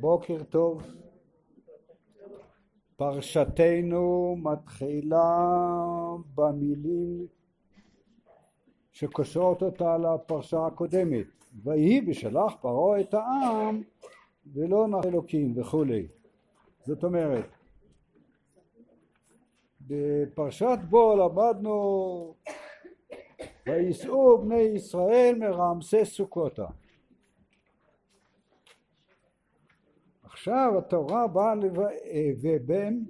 בוקר טוב. פרשתנו מתחילה במילים שקושרות אותה לפרשה הקודמת. ויהי בשלח פרעה את העם ולא נח אלוקים וכולי. זאת אומרת, בפרשת בו למדנו וייסעו בני ישראל מרעמסי סוכותה. עכשיו התורה באה לב... ובין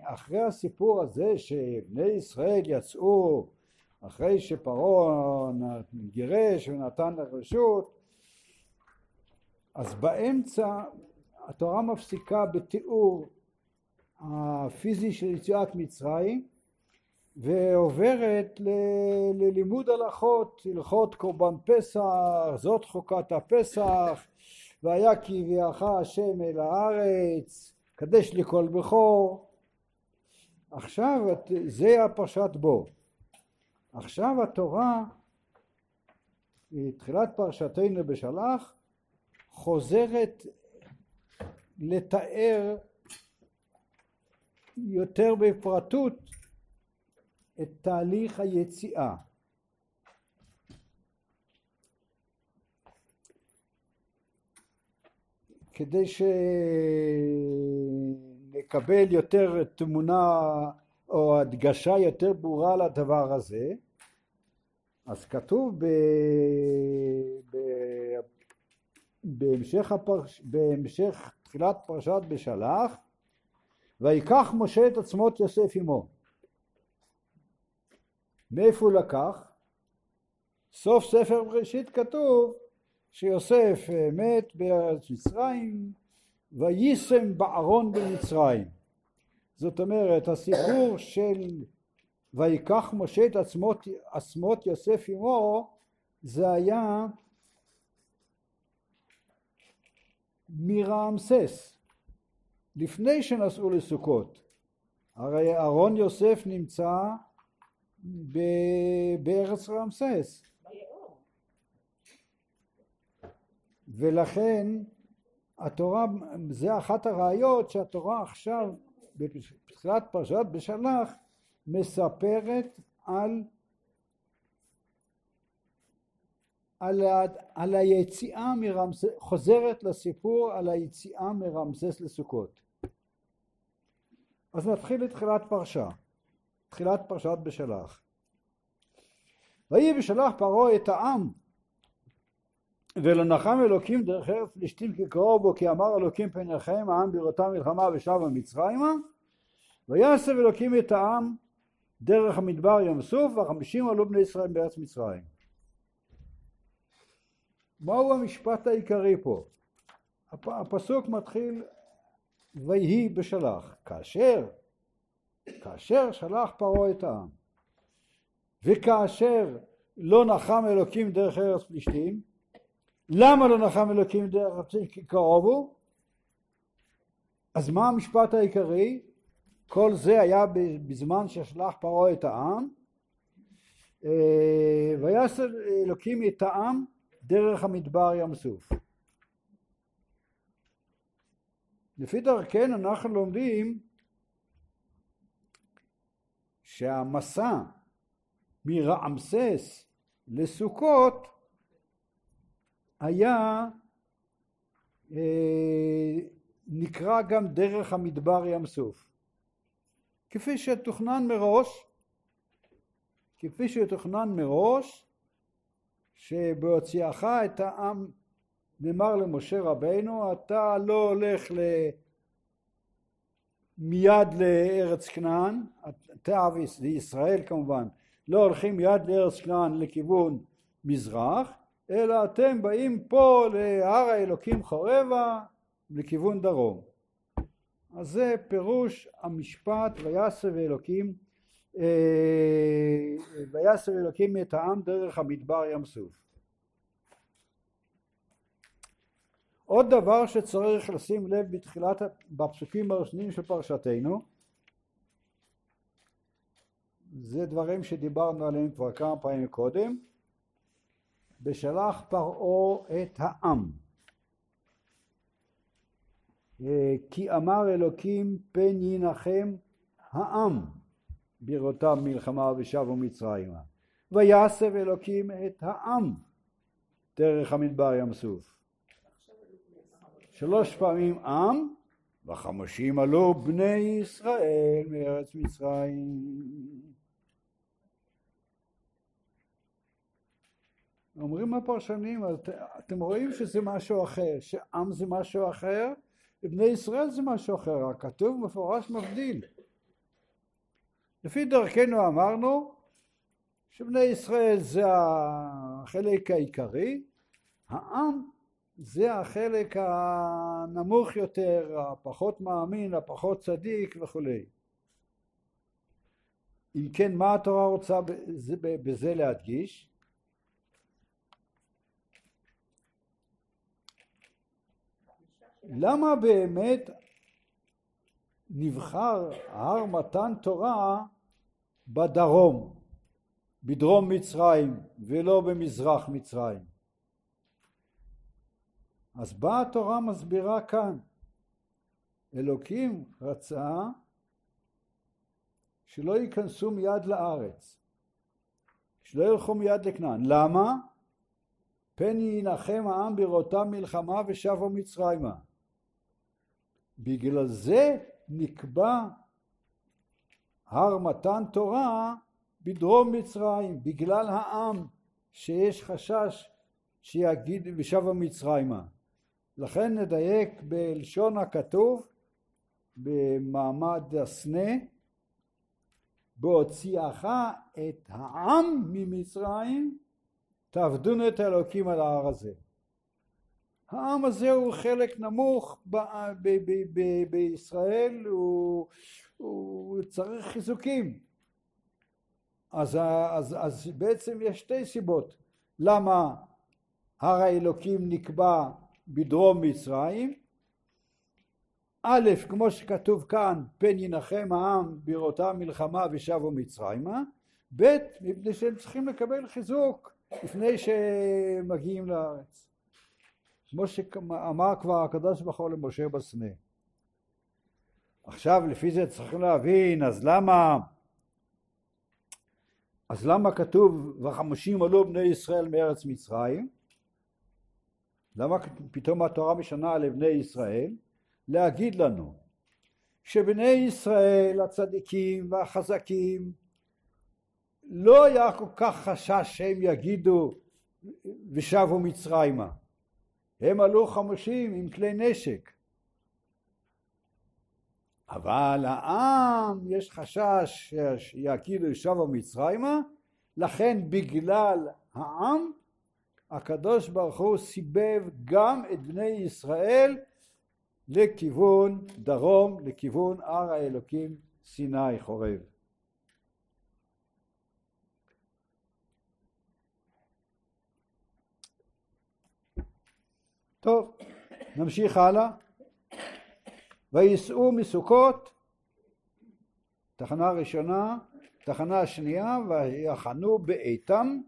אחרי הסיפור הזה שבני ישראל יצאו אחרי שפרעה גירש ונתן לרשות אז באמצע התורה מפסיקה בתיאור הפיזי של יציאת מצרים ועוברת ל... ללימוד הלכות, הלכות קורבן פסח, זאת חוקת הפסח, והיה כי הביאך השם אל הארץ, קדש לי כל בכור. עכשיו זה הפרשת בו. עכשיו התורה, תחילת פרשתנו בשלח, חוזרת לתאר יותר בפרטות את תהליך היציאה. כדי שנקבל יותר תמונה או הדגשה יותר ברורה לדבר הזה, אז כתוב ב... ב... בהמשך, הפרש... בהמשך תחילת פרשת בשלח, ויקח משה את עצמות יוסף עמו. מאיפה הוא לקח? סוף ספר בראשית כתוב שיוסף מת בארץ מצרים ויישם בארון במצרים. זאת אומרת הסיפור של ויקח משה את עצמות, עצמות יוסף עמו זה היה מרעמסס. לפני שנסעו לסוכות. הרי ארון יוסף נמצא בארץ רעמסס ולכן התורה, זה אחת הראיות שהתורה עכשיו בתחילת פרשת בשלח מספרת על, על, על היציאה מרמסס, חוזרת לסיפור על היציאה מרמסס לסוכות. אז נתחיל את תחילת פרשה, תחילת פרשת בשלח. ויהי בשלח פרעה את העם ולנחם אלוקים דרך ארץ פלישתים כי קרוב בו כי אמר אלוקים פן ירחם העם בראותה מלחמה ושבה מצרימה ויסב אלוקים את העם דרך המדבר ים סוף והחמישים עלו בני ישראל בארץ מצרים. מהו המשפט העיקרי פה? הפסוק מתחיל ויהי בשלח כאשר כאשר שלח פרעה את העם וכאשר לא נחם אלוקים דרך ארץ פלישתים למה לא נחם אלוקים דרך הפצעים כי קרובו? אז מה המשפט העיקרי? כל זה היה בזמן ששלח פרעה את העם אה, ויעש אלוקים את העם דרך המדבר ים סוף. לפי דרכנו אנחנו לומדים שהמסע מרעמסס לסוכות היה אה, נקרא גם דרך המדבר ים סוף. כפי שתוכנן מראש כפי שתוכנן מראש שבהוציאך את העם נאמר למשה רבינו אתה לא הולך ל... מיד לארץ כנען, אתה וישראל כמובן לא הולכים מיד לארץ כנען לכיוון מזרח אלא אתם באים פה להר האלוקים חורבה לכיוון דרום. אז זה פירוש המשפט ויסב אלוקים אה, ויסב אלוקים את העם דרך המדבר ים סוף. עוד דבר שצריך לשים לב בתחילת, בפסוקים הראשונים של פרשתנו זה דברים שדיברנו עליהם כבר כמה פעמים קודם בשלח פרעה את העם. אה, כי אמר אלוקים פן ינחם העם בראותם מלחמה ושבו מצרימה ויסב אלוקים את העם דרך המדבר ים סוף. שלוש פעמים עם וחמושים עלו בני ישראל מארץ מצרים אומרים הפרשנים, אתם רואים שזה משהו אחר, שעם זה משהו אחר, ובני ישראל זה משהו אחר, הכתוב מפורש מבדיל. לפי דרכנו אמרנו שבני ישראל זה החלק העיקרי, העם זה החלק הנמוך יותר, הפחות מאמין, הפחות צדיק וכולי. אם כן, מה התורה רוצה בזה להדגיש? למה באמת נבחר הר מתן תורה בדרום, בדרום מצרים ולא במזרח מצרים? אז באה התורה מסבירה כאן, אלוקים רצה שלא ייכנסו מיד לארץ, שלא ילכו מיד לכנען. למה? פן ינחם העם בראותם מלחמה ושבו מצרימה. בגלל זה נקבע הר מתן תורה בדרום מצרים, בגלל העם שיש חשש שיגיד ושבה מצרימה. לכן נדייק בלשון הכתוב במעמד הסנה בהוציאך את העם ממצרים תעבדון את האלוקים על ההר הזה. העם הזה הוא חלק נמוך ב- ב- ב- ב- בישראל, הוא, הוא צריך חיזוקים. אז, אז, אז בעצם יש שתי סיבות למה הר האלוקים נקבע בדרום מצרים. א', כמו שכתוב כאן, פן ינחם העם בראותם מלחמה ושבו מצרימה, ב', מפני שהם צריכים לקבל חיזוק לפני שמגיעים לארץ. כמו שאמר כבר הקדוש ברוך הוא למשה בסנה. עכשיו לפי זה צריכים להבין, אז למה אז למה כתוב וחמושים עלו בני ישראל מארץ מצרים? למה פתאום התורה משנה לבני ישראל? להגיד לנו שבני ישראל הצדיקים והחזקים לא היה כל כך חשש שהם יגידו ושבו מצרימה הם עלו חמושים עם כלי נשק. אבל העם יש חשש שיקידו שבו מצרימה, לכן בגלל העם הקדוש ברוך הוא סיבב גם את בני ישראל לכיוון דרום, לכיוון הר האלוקים סיני חורב. טוב, נמשיך הלאה. וייסעו מסוכות, תחנה ראשונה, תחנה שנייה, ויחנו באיתם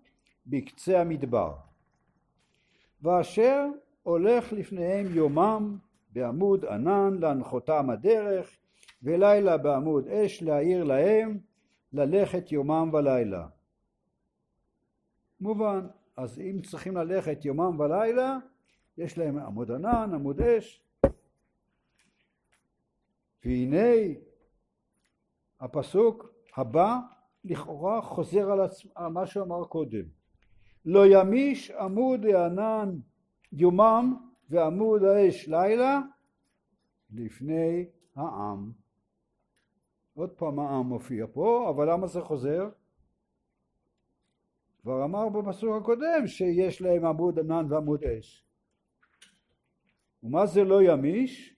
בקצה המדבר. ואשר הולך לפניהם יומם בעמוד ענן להנחותם הדרך, ולילה בעמוד אש להאיר להם ללכת יומם ולילה. מובן, אז אם צריכים ללכת יומם ולילה, יש להם עמוד ענן, עמוד אש. והנה הפסוק הבא לכאורה חוזר על, עצ... על מה שאמר קודם. לא ימיש עמוד הענן יומם ועמוד האש לילה לפני העם. עוד פעם העם מופיע פה, אבל למה זה חוזר? כבר אמר בפסוק הקודם שיש להם עמוד ענן ועמוד אש. ומה זה לא ימיש?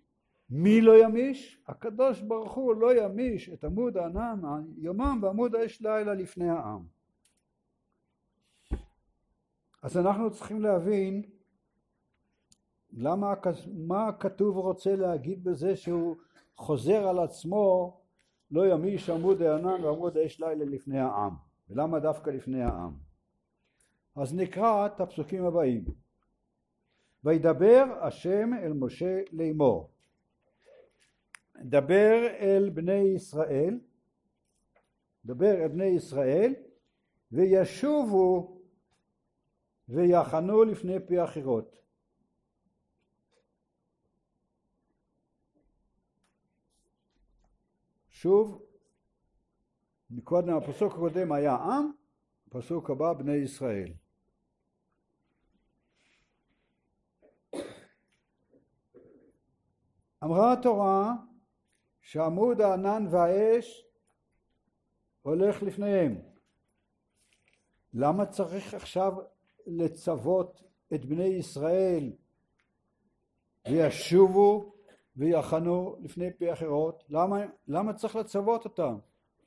מי לא ימיש? הקדוש ברוך הוא לא ימיש את עמוד הענן יומם ועמוד האש לילה לפני העם. אז אנחנו צריכים להבין למה, מה הכתוב רוצה להגיד בזה שהוא חוזר על עצמו לא ימיש עמוד הענן ועמוד האש לילה לפני העם ולמה דווקא לפני העם אז נקרא את הפסוקים הבאים וידבר השם אל משה לאמור דבר אל בני ישראל, דבר אל בני ישראל, וישובו ויחנו לפני פי החירות. שוב, מקודם הפסוק הקודם היה עם, הפסוק הבא בני ישראל. אמרה התורה שעמוד הענן והאש הולך לפניהם. למה צריך עכשיו לצוות את בני ישראל וישובו ויחנו לפני פי אחרות? למה, למה צריך לצוות אותם?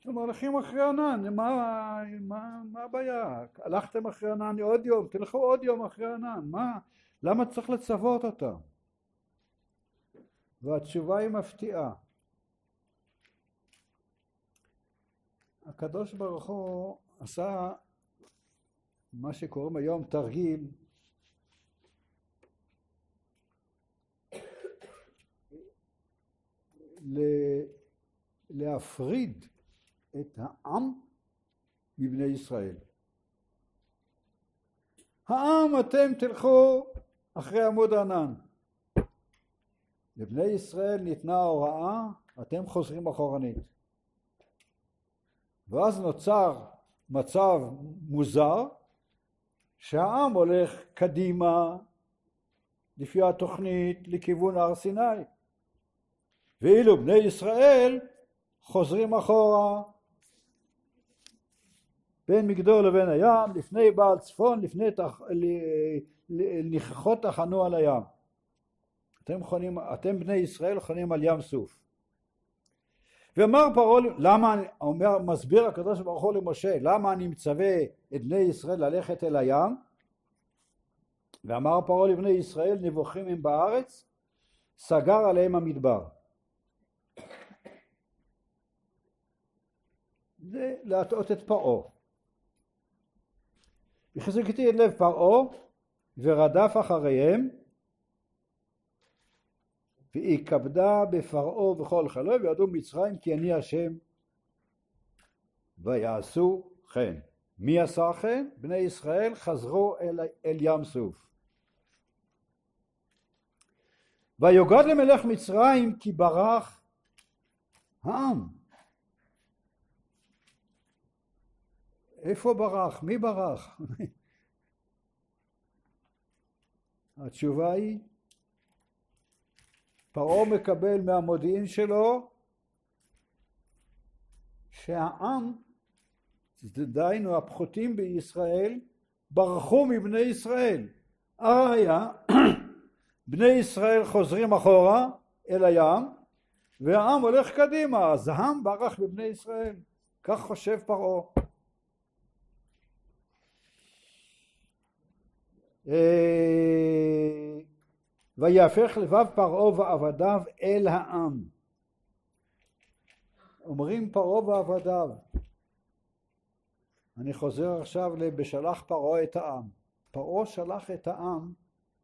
אתם הולכים אחרי ענן, מה, מה, מה הבעיה? הלכתם אחרי ענן עוד יום, תלכו עוד יום אחרי ענן, מה? למה צריך לצוות אותם? והתשובה היא מפתיעה. הקדוש ברוך הוא עשה מה שקוראים היום תרגיל להפריד את העם מבני ישראל. העם אתם תלכו אחרי עמוד הענן. לבני ישראל ניתנה הוראה, אתם חוזרים אחורנית. ואז נוצר מצב מוזר שהעם הולך קדימה לפי התוכנית לכיוון הר סיני ואילו בני ישראל חוזרים אחורה בין מגדור לבין הים לפני בעל צפון לפני תח... ניחחות תחנו על הים אתם, חונים, אתם בני ישראל חונים על ים סוף ואמר פרעה, למה, אומר, מסביר הקדוש ברוך הוא למשה, למה אני מצווה את בני ישראל ללכת אל הים? ואמר פרעה לבני ישראל, נבוכים הם בארץ, סגר עליהם המדבר. זה להטעות את פרעה. החזיקתי את לב פרעה ורדף אחריהם והיא כבדה בפרעה וכל חלו וידעו מצרים כי אני השם ויעשו כן. מי עשה כן? בני ישראל חזרו אל, אל ים סוף. ויוגד למלך מצרים כי ברח העם. איפה ברח? מי ברח? התשובה היא פרעה מקבל מהמודיעין שלו שהעם, דהיינו הפחותים בישראל, ברחו מבני ישראל. הראיה, בני ישראל חוזרים אחורה אל הים והעם הולך קדימה, אז העם ברח מבני ישראל. כך חושב פרעה. אה, ויהפך לבב פרעה ועבדיו אל העם. אומרים פרעה ועבדיו. אני חוזר עכשיו לבשלח פרעה את העם. פרעה שלח את העם,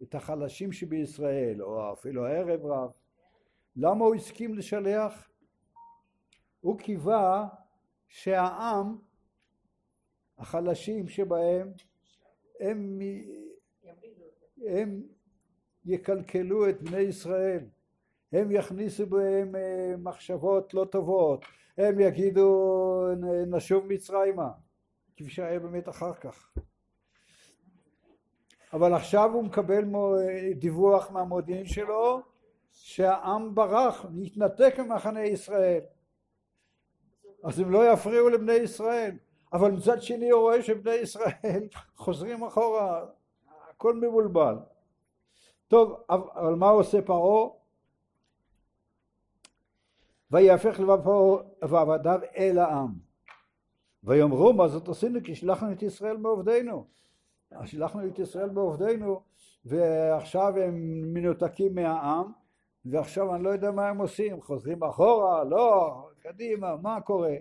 את החלשים שבישראל, או אפילו הערב רב. למה הוא הסכים לשלח? הוא קיווה שהעם, החלשים שבהם, הם, הם יקלקלו את בני ישראל, הם יכניסו בהם אה, מחשבות לא טובות, הם יגידו נשוב מצרימה, כפי שהיה באמת אחר כך. אבל עכשיו הוא מקבל דיווח מהמודיעין שלו שהעם ברח, נתנתק ממחנה ישראל. אז הם לא יפריעו לבני ישראל. אבל מצד שני הוא רואה שבני ישראל חוזרים אחורה, הכל מבולבל. טוב, אבל מה עושה פרעה? ויהפך לבב פרעה ועבדיו אל העם. ויאמרו מה זאת עשינו כי שלחנו את ישראל מעובדינו. שלחנו את ישראל מעובדינו ועכשיו הם מנותקים מהעם ועכשיו אני לא יודע מה הם עושים, חוזרים אחורה, לא, קדימה, מה קורה?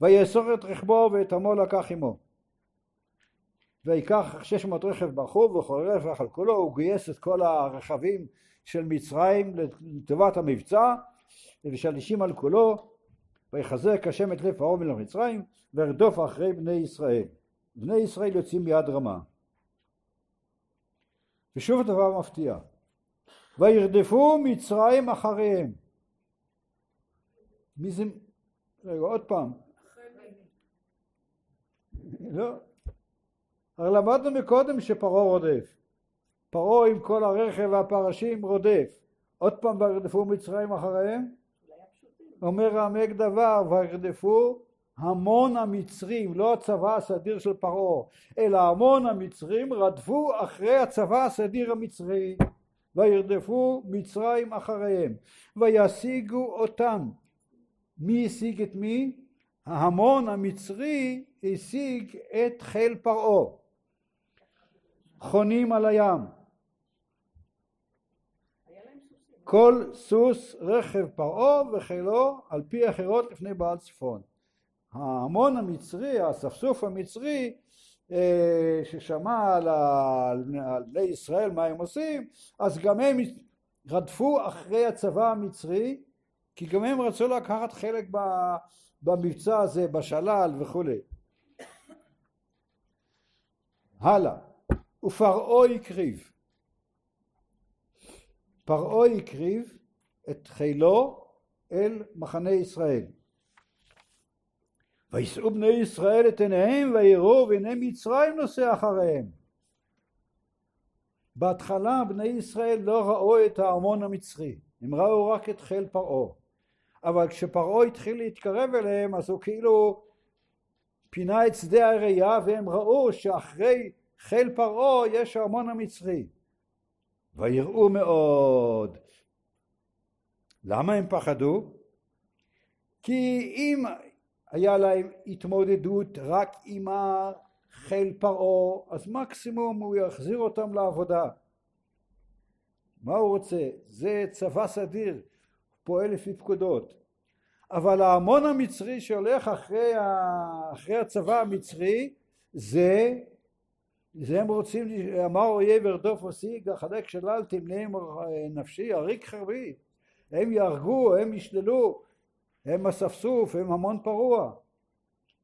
ויאסור את רכבו ואת עמו לקח עמו. ויקח 600 רכב ברחוב וכל רכב על כולו, הוא גייס את כל הרכבים של מצרים לטובת המבצע ושלישים על כולו ויחזק השם את לב פרעה מלך מצרים וירדוף אחרי בני ישראל. בני ישראל יוצאים ביד רמה. ושוב הדבר מפתיע. וירדפו מצרים אחריהם. מי זה? רגע, עוד פעם. לא. הרי למדנו מקודם שפרעה רודף. פרעה עם כל הרכב והפרשים רודף. עוד פעם וירדפו מצרים אחריהם? אומר העמק דבר וירדפו המון המצרים, לא הצבא הסדיר של פרעה, אלא המון המצרים רדפו אחרי הצבא הסדיר המצרי, וירדפו מצרים אחריהם, וישיגו אותם. מי השיג את מי? ההמון המצרי השיג את חיל פרעה. חונים על הים. כל סוס רכב פרעה וחילו על פי אחרות לפני בעל צפון. ההמון המצרי, האספסוף המצרי אה, ששמע על, על בני ישראל מה הם עושים, אז גם הם רדפו אחרי הצבא המצרי, כי גם הם רצו לקחת חלק במבצע הזה, בשלל וכולי. הלאה, ופרעה הקריב. פרעה הקריב את חילו אל מחנה ישראל. וישאו בני ישראל את עיניהם ויראו והנה מצרים נוסע אחריהם. בהתחלה בני ישראל לא ראו את ההמון המצרי, הם ראו רק את חיל פרעה. אבל כשפרעה התחיל להתקרב אליהם אז הוא כאילו פינה את שדה הראייה והם ראו שאחרי חיל פרעה יש ההמון המצרי. ויראו מאוד. למה הם פחדו? כי אם היה להם התמודדות רק עם חיל פרעה, אז מקסימום הוא יחזיר אותם לעבודה. מה הוא רוצה? זה צבא סדיר, פועל לפי פקודות. אבל ההמון המצרי שהולך אחרי, ה... אחרי הצבא המצרי זה, זה הם רוצים, אמר אויב ארדוף ושיג, החלק שלל תמנעם נפשי, עריק חרבי. הם יהרגו, הם ישללו, הם אספסוף, הם המון פרוע.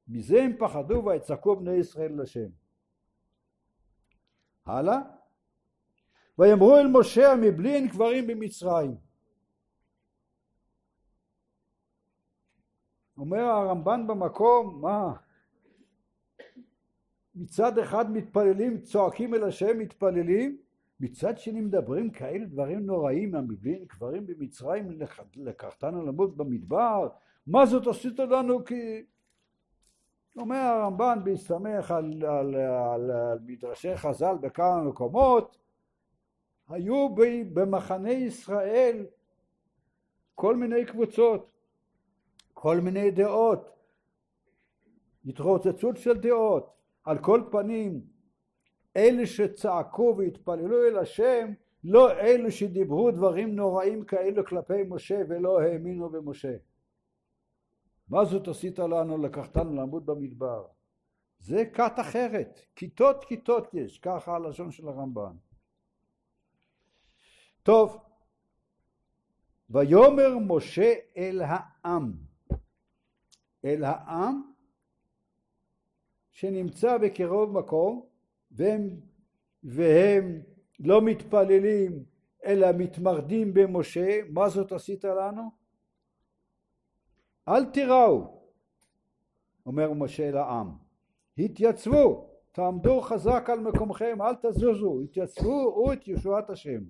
מזה הם פחדו ויצעקו בני ישראל לשם. הלאה. ויאמרו אל משה מבלי אין קברים במצרים. אומר הרמב"ן במקום, מה? מצד אחד מתפללים, צועקים אל השם, מתפללים, מצד שני מדברים כאלה דברים נוראים, המבלי קברים במצרים, לקחתנו למות במדבר, מה זאת עשית לנו? כי... אומר הרמב"ן בהסתמך על, על, על, על מדרשי חז"ל בכמה מקומות, היו במחנה ישראל כל מיני קבוצות, כל מיני דעות, התרוצצות של דעות, על כל פנים אלה שצעקו והתפללו אל השם לא אלה שדיברו דברים נוראים כאלו כלפי משה ולא האמינו במשה. מה זאת עשית לנו לקחתנו לעמוד במדבר? זה כת אחרת, כיתות כיתות יש, ככה הלשון של הרמב"ן. טוב, ויאמר משה אל העם, אל העם שנמצא בקרוב מקום והם, והם לא מתפללים אלא מתמרדים במשה, מה זאת עשית לנו? אל תיראו, אומר משה לעם, התייצבו, תעמדו חזק על מקומכם, אל תזוזו, התייצבו, ראו את ישועת השם.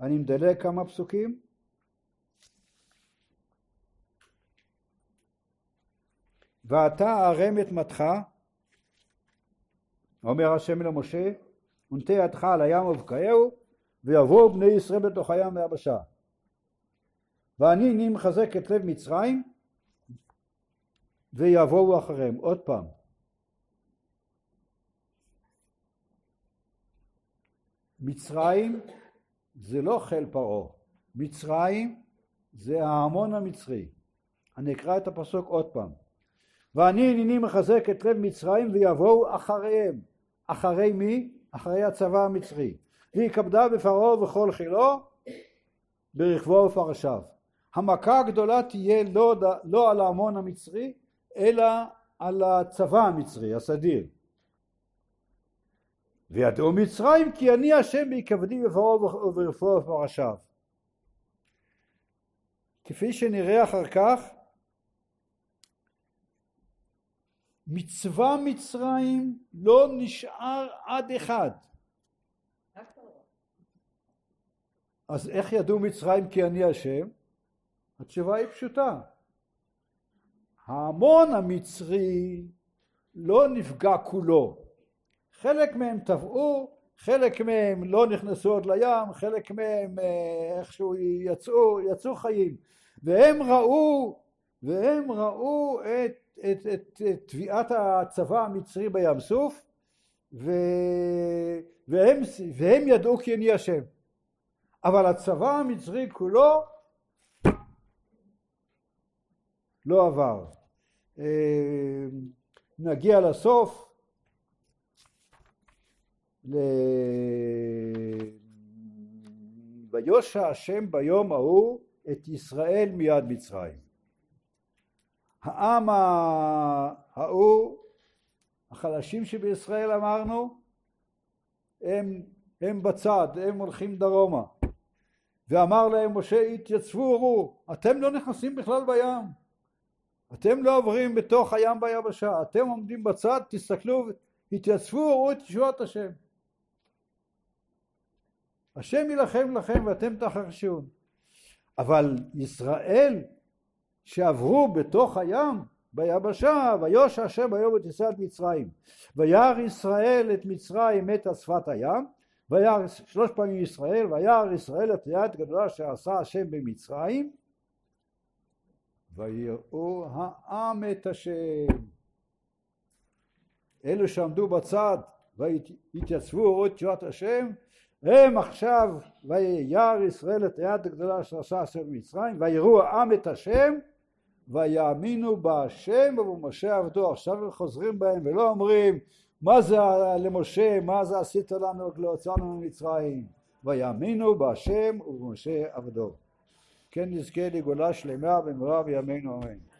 אני מדלג כמה פסוקים. ואתה ארם את מתך, אומר השם למשה, ונטה ידך על הים ובקעהו, ויבואו בני ישראל בתוך הים והיבשה. ואני אני מחזק את לב מצרים, ויבואו אחריהם. עוד פעם. מצרים זה לא חיל פרעה, מצרים זה ההמון המצרי. אני אקרא את הפסוק עוד פעם. ואני הנני מחזק את לב מצרים ויבואו אחריהם. אחרי מי? אחרי הצבא המצרי. והיא בפרעה וכל חילו ברכבו ופרשיו. המכה הגדולה תהיה לא, לא על ההמון המצרי אלא על הצבא המצרי, הסדיר. וידעו מצרים כי אני השם בהיכבדי בפרעה וברפואה ופרשיו. כפי שנראה אחר כך מצווה מצרים לא נשאר עד אחד. אז איך ידעו מצרים כי אני השם? התשובה היא פשוטה. ההמון המצרי לא נפגע כולו. חלק מהם טבעו, חלק מהם לא נכנסו עוד לים, חלק מהם אה, איכשהו יצאו, יצאו חיים. והם ראו, והם ראו את, את, את, את תביעת הצבא המצרי בים סוף, ו, והם, והם ידעו כי אני השם. אבל הצבא המצרי כולו לא עבר. אה, נגיע לסוף. ויושע השם ביום ההוא את ישראל מיד מצרים. העם ההוא, החלשים שבישראל אמרנו, הם, הם בצד, הם הולכים דרומה. ואמר להם משה התייצבו וראו, אתם לא נכנסים בכלל בים, אתם לא עוברים בתוך הים ביבשה, אתם עומדים בצד, תסתכלו, התייצבו וראו את ישועת השם. השם יילחם לכם ואתם תחרשון. אבל ישראל שעברו בתוך הים ביבשה ויושע השם ביום את ישראל מצרים. וירא ישראל את מצרים את שפת הים וירא שלוש פעמים ישראל וירא ישראל את היד גדולה שעשה השם במצרים ויראו העם את השם. אלו שעמדו בצד והתייצבו וראו את תשועת השם הם עכשיו וירא ישראל את היד הגדולה שעשה השם במצרים ויראו העם את השם ויאמינו בהשם ובמשה עבדו עכשיו הם חוזרים בהם ולא אומרים מה זה למשה מה זה עשית לנו להוצאנו ממצרים? ויאמינו בהשם ובמשה עבדו כן נזכה לגאולה שלמה במהרה בימינו אמן